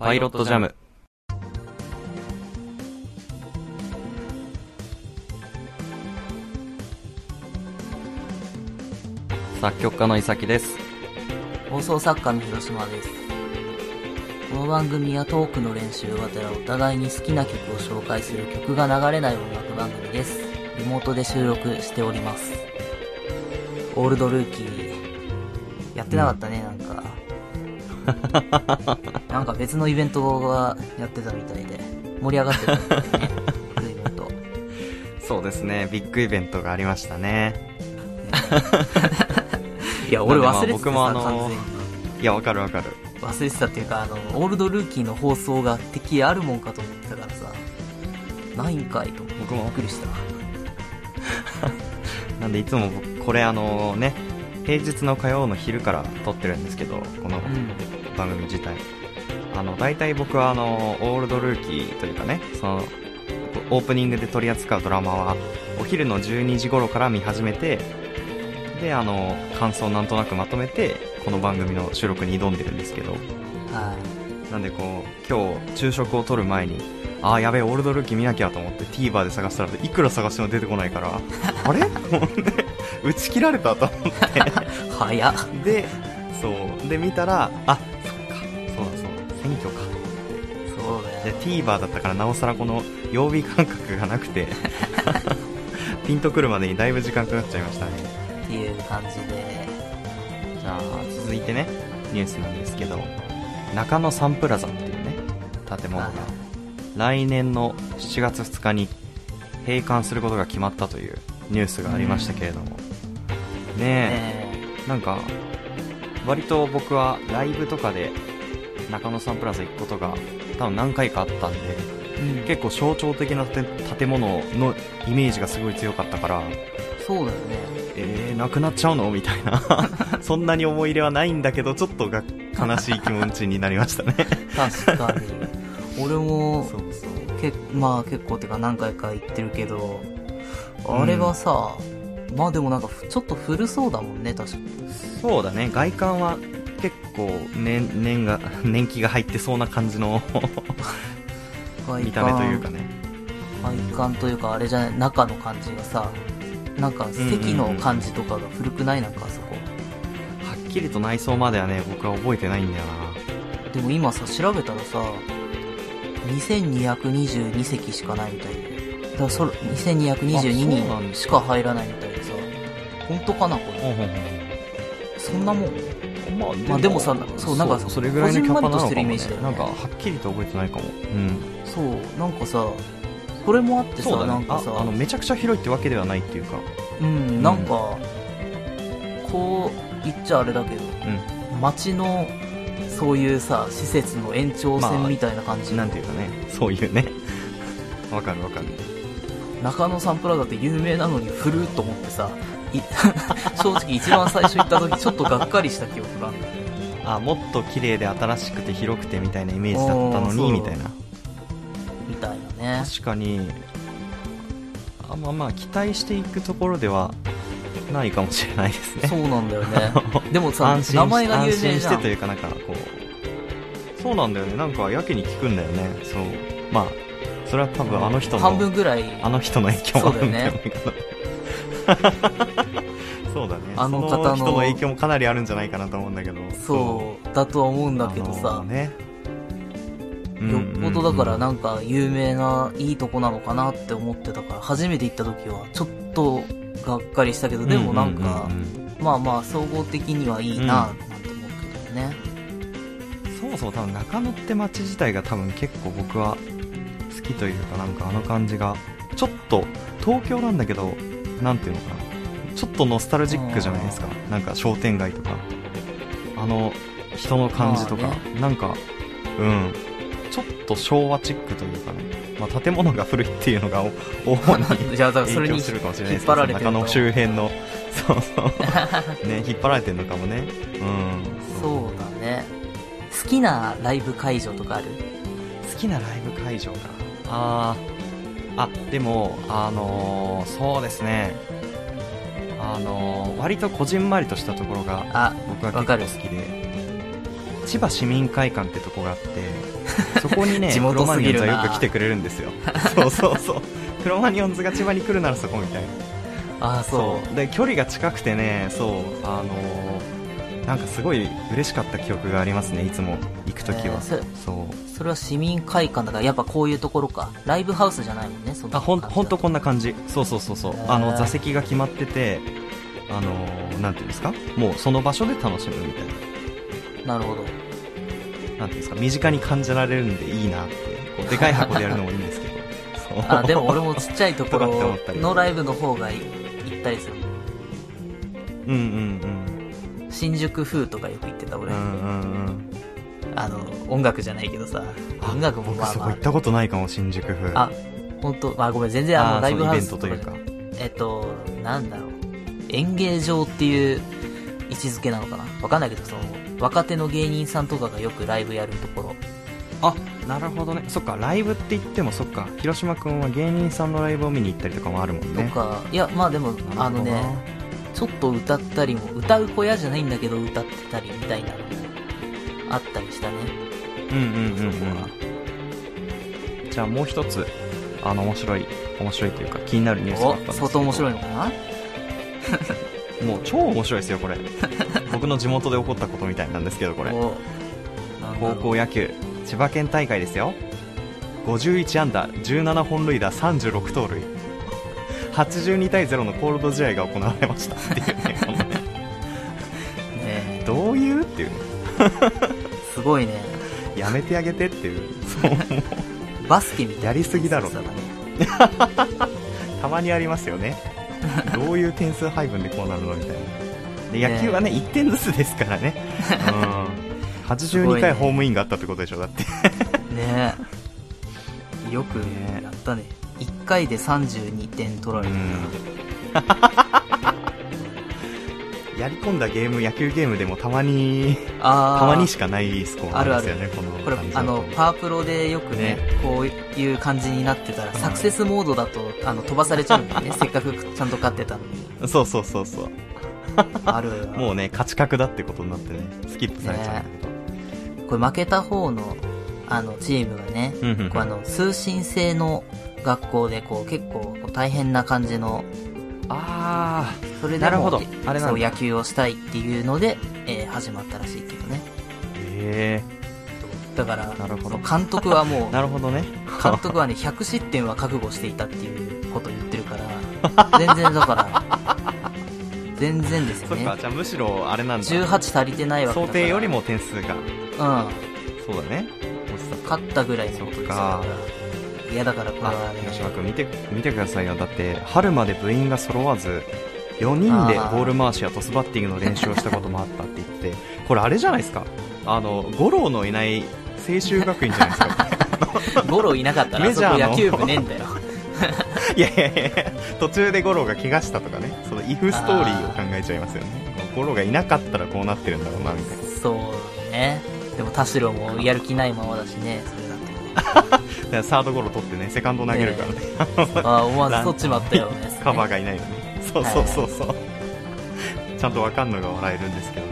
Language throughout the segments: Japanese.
パイロットジャム。作曲家の伊崎です。放送作家の広島です。この番組はトークの練習がてらお互いに好きな曲を紹介する曲が流れない音楽番組です。リモートで収録しております。オールドルーキー、やってなかったね、なんか。別のイベントがやってたみたいで、盛り上がってたね、随分と。そうですね、ビッグイベントがありましたね。いや、俺忘れててさ、僕もあの。いや、わかるわかる。忘れてたっていうか、あの、オールドルーキーの放送がてっきりあるもんかと思ってたからさ、ないんかいと僕もびっくりした。なんでいつも僕、これあのね、平日の火曜の昼から撮ってるんですけど、このうん。番組自体。あの、大体僕はあの、オールドルーキーというかね、その、オープニングで取り扱うドラマは、お昼の12時頃から見始めて、で、あの、感想をなんとなくまとめて、この番組の収録に挑んでるんですけど、はなんでこう、今日、昼食を取る前に、あーやべえ、オールドルーキー見なきゃと思って TVer で探したら、いくら探しても出てこないから、あれ？打ち切られたと思って、い。早っ。で、そう。で、見たら、あ、で、よ。TVer だったからなおさらこの曜日感覚がなくて、ピンとくるまでにだいぶ時間かかっちゃいましたね。っていう感じで、じゃあ、続いてね、ニュースなんですけど、中野サンプラザっていうね、建物がはい、来年の7月2日に閉館することが決まったというニュースがありましたけれども、ねえ、ねなんか、割と僕はライブとかで中野サンプラザ行くことが多分何回かあったんで、え、うん、結構象徴的な建建物のイメージがすごい強かったから、そうだよね。えー、なくなっちゃうの？みたいな。そんなに思い入れはないんだけど、ちょっとが悲しい気持ちになりましたね。確かに。俺も、そうそう。けまあ結構てか何回か行ってるけど、あれはさ、まあでもなんかふちょっと古そうだもんね、確かに。そうだね、外観は結構年、年が、年季が入ってそうな感じの外見た目というかね。外観というかあれじゃない中の感じがさなんか席の感じとかが古くないなんかあそこ。はっきりと内装まではね、僕は覚えてないんだよな。でも今さ調べたらさ2222席しかないみたいで。だからそれあそうなん2222です人しか入らないみたいでさ。本当かなこれ。そんなもんまあまあでもさそうなんかそれぐらいのキャパなのかも、こじんまりとしてるイメねージだよねなんかはっきりと覚えてないかも。うん。そうなんかさそれもあってさ、ね。なんかさあ、あの、めちゃくちゃ広いってわけではないっていうか。うんなんかこう言っちゃあれだけどう街のそういうさ施設の延長まあ線みたいな感じん。のなんていうかね、そういうね。わかるわかる。中野サンプラザって有名なのに古っと思ってさい 正直一番最初行った時ちょっとがっかりした記憶があるもっと綺麗で新しくて広くてみたいなイメージだったのに、みたいな。みたいなね。確かに、あまあまあ、期待していくところではないかもしれないですね。そうなんだよね。でもさ安心し名前が有安心名じゃん。してというかなんかこうそうなんだよね。なんかやけに聞くんだよね。そう。まあそれは多分あの人の半分ぐらい。あの人の影響もあるんだよねそうだねあの方の人の影響もかなりあるんじゃないかなと思うんだけど。そうだとは思うんだけどあさの、ね。よっぽどだからななんか有名ないいとこなのかなって思ってたから初めて行った時はちょっとがっかりしたけどでもなんかまあまあ総合的にはいいななんて思うけどね。そもそも多分中野って街自体が多分結構僕は好きというかなんかあの感じがちょっと東京なんだけどなんていうのかなちょっとノスタルジックじゃないですか。なんか商店街とか。あの人の感じとか、まあなんかうん。ちょっと昭和チックというかね、まあ、建物が古いっていうのがお 主に影響するかもしれないですけ引っ張られてるど中野周辺の。そうそう。ね引っ張られてるのかもね。うん。そうだね。好きなライブ会場とかある？好きなライブ会場か。あー。あでもあのーそうですねあのー割とこじんまりとしたところがあ僕は結構好きで。千葉市民会館ってとこがあって そこにね地元クロマニオンズはよく来てくれるんですよ。そうそうそう。クロマニオンズが千葉に来るならそこみたいな。ああ、そう。そう。で距離が近くてねそうあのーなんかすごい嬉しかった記憶がありますねいつも。行くときは、えーそそう。それは市民会館だから、やっぱこういうところか。ライブハウスじゃないもんね、そのあほんほんとこんな感じ。そうそうそうそう。へー。あの座席が決まっててあのーなんていうんですか？もうその場所で楽しむみたいな。なるほど。なんていうんですか？身近に感じられるんでいいなって。こうでかい箱でやるのもいいんですけど。あ、でも俺もちっちゃいところ ったり。のライブの方がい行ったりする。うんうん新宿風とかよく行ってた俺。うんうんうん。うんあの、音楽じゃないけどさ。あ音楽も僕まあ。まそこ行ったことないかも新宿。風あ、あ、本当？あ、ごめん、全然あの、ーライブハウスというか。えっと、なんだろう。演芸場っていう位置づけなのかな？わかんないけど、その、若手の芸人さんとかがよくライブやるところ。あなるほどね。そっかライブって言ってもそっか。広島君は芸人さんのライブを見に行ったりとかもあるもんね。とか、いや、まあでも、あのね、ちょっと歌ったりも、歌う小屋じゃないんだけど歌ってたりみたいなのもあったりしたね。うんうんうんうん。じゃあもう一つあの面白い面白いというか気になるニュースがあったんお、ですけど。相当面白いのかな？もう超面白いですよこれ。僕の地元で起こったことみたいなんですけどこれ。高う校野球千葉県大会ですよ。51安打17本塁打36盗塁82対0のコールド試合が行われましたっていうねこのねねどういうっていうね。すごいね。やめてあげてっていう。そうバスケみたいな。やりすぎだろねたまにありますよね。どういう点数配分でこうなるのみたいな。で野球はね1点ずつですからね。うん。82回ホームインがあったってことでしょだって。ねえ。よくやったね。1回で32点取られたから。やり込んだゲーム野球ゲームでもたまにたまにしかないスコアなんですよねこのこれあのパワープロでよくねこういう感じになってたらサクセスモードだとあの飛ばされちゃうんだよね。せっかくちゃんと勝ってたのにそうそうそうそう。あるよ。もうね勝ち確だってことになってねスキップされちゃうんだけど、これ負けた方のあのチームがね、うんうんこうあの通信制の学校でこう結構大変な感じのあそれでもなるほど。あれそう野球をしたいっていうので、えー始まったらしいけどね。へだからなるほど。監督はもえう なるほどね。監督はね100失点は覚悟していたっていうことを言ってるから全然だから全然ですよね。そっかじゃあむしろあれなんだ。18足りてないわけだ想定よりも点数が。うん。そうだね。勝ったぐらいのことですからいやだからこれはあね。吉島君見て見てくださいよ。だって春まで部員が揃わず4人でボール回しやトスバッティングの練習をしたこともあったって言ってこれあれじゃないですか？あの五郎のいない青州学院じゃないですか？ゴロいなかったらあそこ野球部ねえんだよ。いやいやいや途中で五郎が怪我したとかね。そのイフストーリーを考えちゃいますよね。五郎がいなかったらこうなってるんだろうなみたいな。そうね。でも田代もやる気ないままだしねそれ サードゴロ取ってねセカンド投げるからね。とああ思わず取っちまったよね。カバーがいないのね。そうそうそうそう。ちゃんとわかんのが笑えるんですけど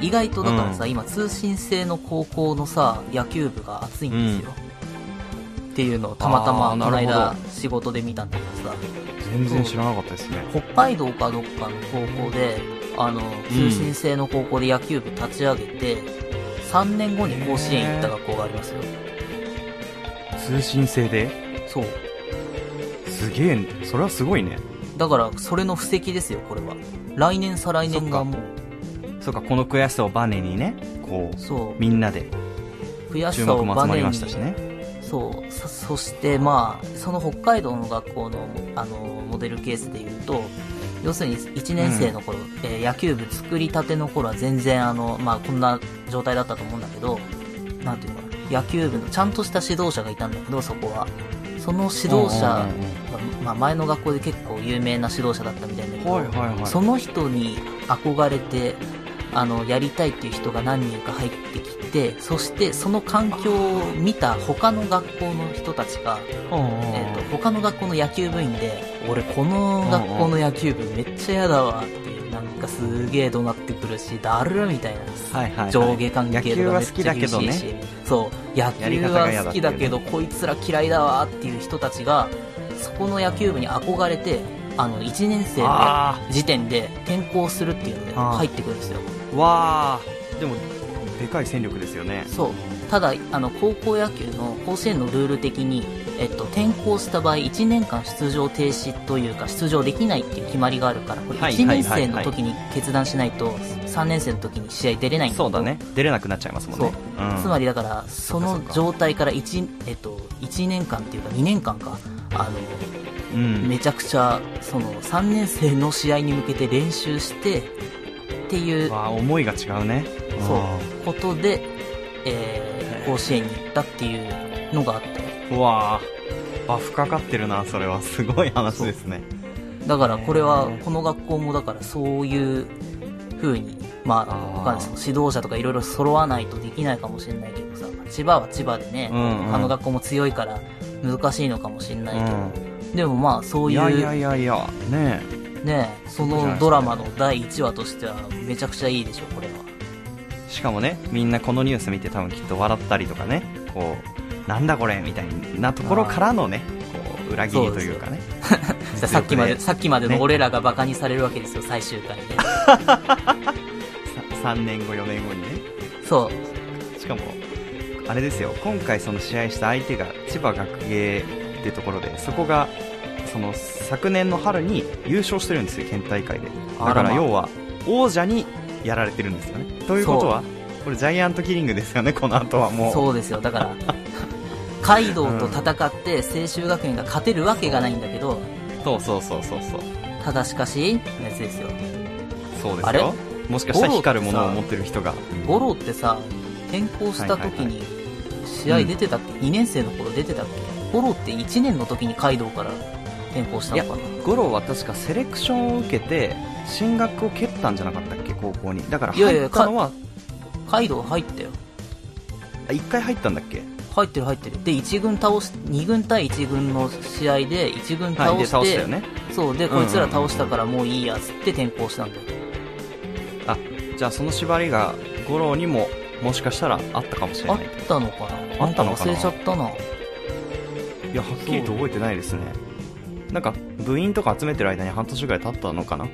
意外とだからさ、うん。今通信制の高校のさ野球部が熱いんですよ、っていうのをたまたあまこの間仕事で見たんだけどさ。全然知らなかったですね。北海道かどっかの高校であの通信制の高校で野球部立ち上げて、3年後に甲子園行った学校がありますよ通信制で？そう。すげえそれはすごいね。だからそれの布石ですよこれは。来年再来年が。もうそうかこの悔しさをバネにねこうそう。みんなで悔しさを注目も集まりバネにましたしね。そう。そそしてまあその北海道の学校のあのモデルケースで言うと要するに1年生の頃、えー野球部作りたての頃は全然あの、まあ、こんな状態だったと思うんだけどなんていうの？かな野球部のちゃんとした指導者がいたんだけどそこは。その指導者が、まあ、前の学校で結構有名な指導者だったみたいだけど、はいはいはい。その人に憧れてあのやりたいっていう人が何人か入ってきてそしてその環境を見た他の学校の人たちが、えー、と他の学校の野球部員で俺この学校の野球部めっちゃ嫌だわっていうなんかがすげえ怒鳴ってくるし、だるみたいな。はいはいはい。上下関係野球は好きだけどね。めっちゃ厳しいしそう。野球は好きだけどこいつら嫌いだわっていう人たちがそこの野球部に憧れてあの1年生のあ時点で転校するっていうので入ってくるんですよ。ーわあでもでかい戦力ですよね。そう。ただあの高校野球の甲子園のルール的に、えっと、転校した場合1年間出場停止というか出場できないっていう決まりがあるからこれはい1年生の時に決断しないと3年生の時に試合出れないんだそうだね。出れなくなっちゃいますもんね。う。ん。つまりだからその状態から 1,、えっと、1年間っていうか2年間か。あうん。のめちゃくちゃその3年生の試合に向けて練習してっていう思いが違うね。そう。あことで、えー甲子園に行ったっていうのがあったうわあ。バフかかってるなそれは。すごい話ですね。だからこれはこの学校もだからそういう風にまああかんないです。指導者とかいろいろ揃わないとできないかもしれないけどさ千葉は千葉でね、うんうん。他の学校も強いから難しいのかもしれないけど、うでもまあそういういやいやいやねねそのドラマの第1話としてはめちゃくちゃいいでしょこれは。えしかもねみんなこのニュース見て多分きっと笑ったりとかね。こうなんだこれみたいなところからのねこう裏切りというかね。さっきまでさっきまでのね。俺らがバカにされるわけですよ最終回で 3年後4年後にね。そう。しかもあれですよ。今回その試合した相手が千葉学芸ってところでそこがその昨年の春に優勝してるんですよ県大会で。だかあら要は王者にやられてるんですよね。ということはこれジャイアントキリングですよねこの後はもう。そうですよ。だから カイドウと戦って青州学園が勝てるわけがないんだけど。そうそうそうそうそう。ただしかしのやつですよ。そうですあれ？よもしかしたら光るものを持ってる人が。五郎ってさ転校した時に試合出てたっけ、2年生の頃出てたっけ五郎って1年の時にカイドウから転校したのかな？五郎は確かセレクションを受けて進学を蹴ったんじゃなかったっけ？高校に。だから入ったのはカイドウ入ったよ。あ1回入ったんだっけ？入ってる入ってる。で1軍倒し2軍対1軍の試合で1軍倒はいでして、倒したよね。そうでうんうんうんこいつら倒したからもういいやつって転校したんだよあじゃあその縛りが五郎にももしかしたらあったかもしれあっないたのかな？あったのかな？なんか忘れちゃったな。いやはっきりと覚えてないですね。なんか部員とか集めてる間に半年ぐらい経ったのかな？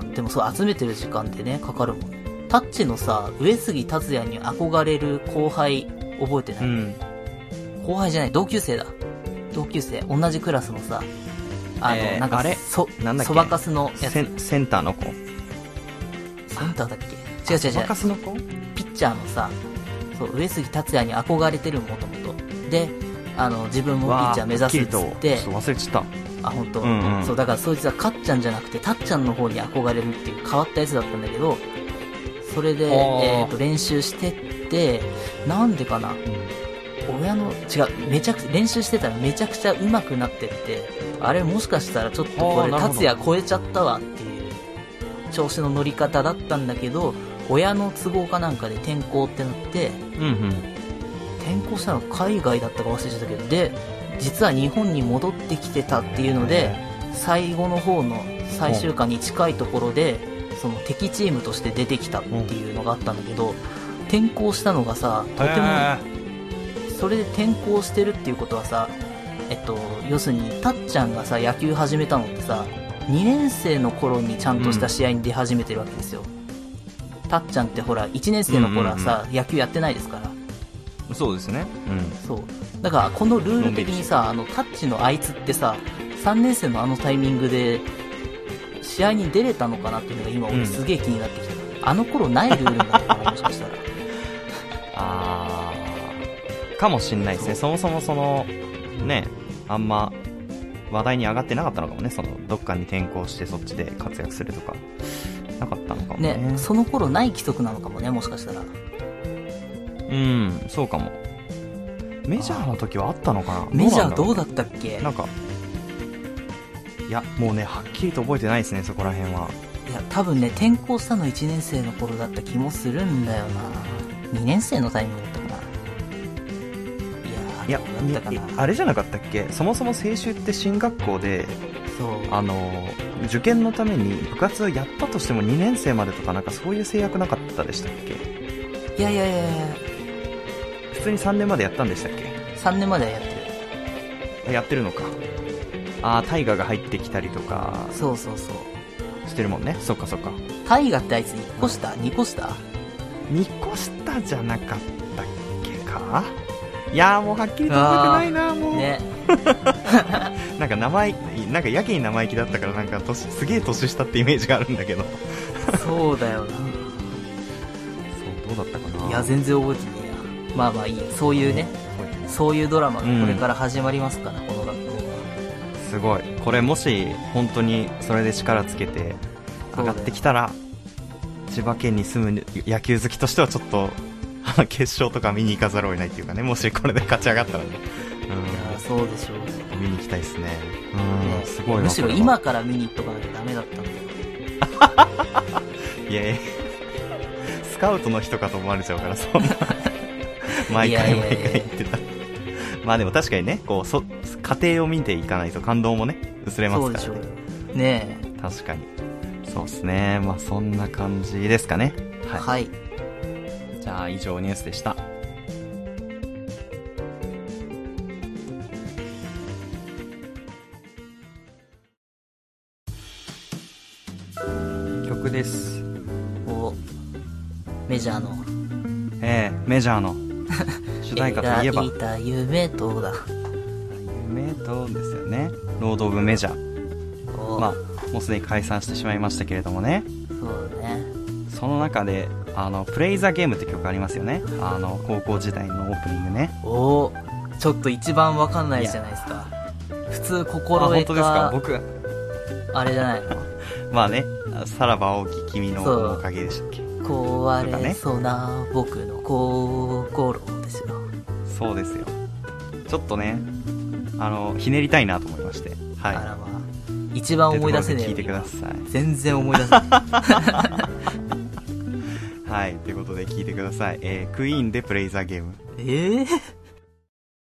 うん。でもそう集めてる時間ってねかかるもん。タッチのさ上杉達也に憧れる後輩覚えてない、うん。後輩じゃない同級生だ。同級生。同じクラスのさあの、えーなんかあれ？そなんだっけ？そばかすのやつ。センセンターの子？センターだっけ？違う違う違う。の子？ピッチャーのさそう上杉達也に憧れてるもともと。であの自分もピッチャー目指すっつって。っ忘れちゃっあ本当、うんうん。そうだからそいつはかっちゃんじゃなくてたっちゃんの方に憧れるっていう変わったやつだったんだけどそれで、えー、と練習してってなんでかな？親の違うめちゃく練習してたらめちゃくちゃ上手くなってってあれもしかしたらちょっとこれ達也超えちゃったわって調子の乗り方だったんだけど親の都合かなんかで転校ってなってたうんうん。転校したの海外だったか忘れちゃったけどで実は日本に戻ってきてたっていうので最後の方の最終回に近いところでその敵チームとして出てきたっていうのがあったんだけど転校したのがさとてもへそれで転校してるっていうことはさえっと要するにたっちゃんがさ野球始めたのってさ2年生の頃にちゃんとした試合に出始めてるわけですよ、たっちゃんってほら1年生の頃はさ、野球やってないですから。ーそうですね。うん。そう。だからこのルール的にさあのタッチのあいつってさ3年生のあのタイミングで試合に出れたのかなっていうのが今うん。俺すげえ気になってきた、あの頃ないルールなのかなもしかしたら。あー。かもしんないですね。そもそもそのねあんま話題に上がってなかったのかもね。そのどっかに転校してそっちで活躍するとか。なかったのかもね。ねその頃ない規則なのかもねもしかしたら。うんそうかも。メジャーの時はあったのかな？メジャーどうだだったっけ？なんかいやもうねはっきりと覚えてないですねそこら辺は。いや多分ね転校したの1年生の頃だった気もするんだよな。2年生のタイミングいやあれじゃなかったっけ？そもそも青春って進学校で。あの受験のために部活をやったとしても2年生までとかなんかそういう制約なかったでしたっけ？いやいやいやいや、普通に3年までやったんでしたっけ？3年まではやってる。やってるのか。ああ大河が入ってきたりとか。そうそうそう。してるもんね。そっかそっか。大河ってあいつ1個下 ?2 個下？2個下じゃなかったっけか？いやーもうはっきりと覚えてないなもう、ね。なんか名前なんかやけに生意気だったからなんか年すげえ年下ってイメージがあるんだけどそうだよな。そうどうだったかないや、全然覚えてねえや。まあまあいいや。そういうね、覚えてないそういうドラマがこれから始まりますから、この学校は。すごいこれもし本当にそれで力つけて上がってきたら千葉県に住む野球好きとしてはちょっとあ の決勝とか見に行かざるを得ないっていうかねもしこれで勝ち上がったらね、いや、そうでしょう。うん、見に行きたいですね。うん、ねすごいわむしろ今から見に行っとかなきゃダメだったんだよ。いやいやスカウトの人かと思われちゃうからそんな。毎回毎回言ってた。まあでも確かにねこうそ家庭を見ていかないと感動もね薄れますからね。そうでしょうよ。ね確かに。そうですね。まあそんな感じですかね。え。はい、はい。じゃあ以上ニュースでした。曲です。おメジャーの。ええメジャーの。主題歌といえば。た夢とだ。夢とですよね。ロード・オブ・メジャー。お。まあもうすでに解散してしまいましたけれどもね。そうね。その中であの「プレイ・ザ・ゲーム」って曲ありますよね。あの高校時代のオープニングね。おちょっと一番わかんないじゃないですか。普通、あ心得本当ですか？か、僕あれじゃないの？まあねさらば青き君のおかげでしたっけ？壊れそうな僕の心ですよ。そうですよ。ちょっとねあのひねりたいなと思いまして。はい。あらまあ。一番思い出せねえ聞いてください。全然思い出せない。はい。ということで聞いてください。えー、クイーンでプレイザーゲーム。ええ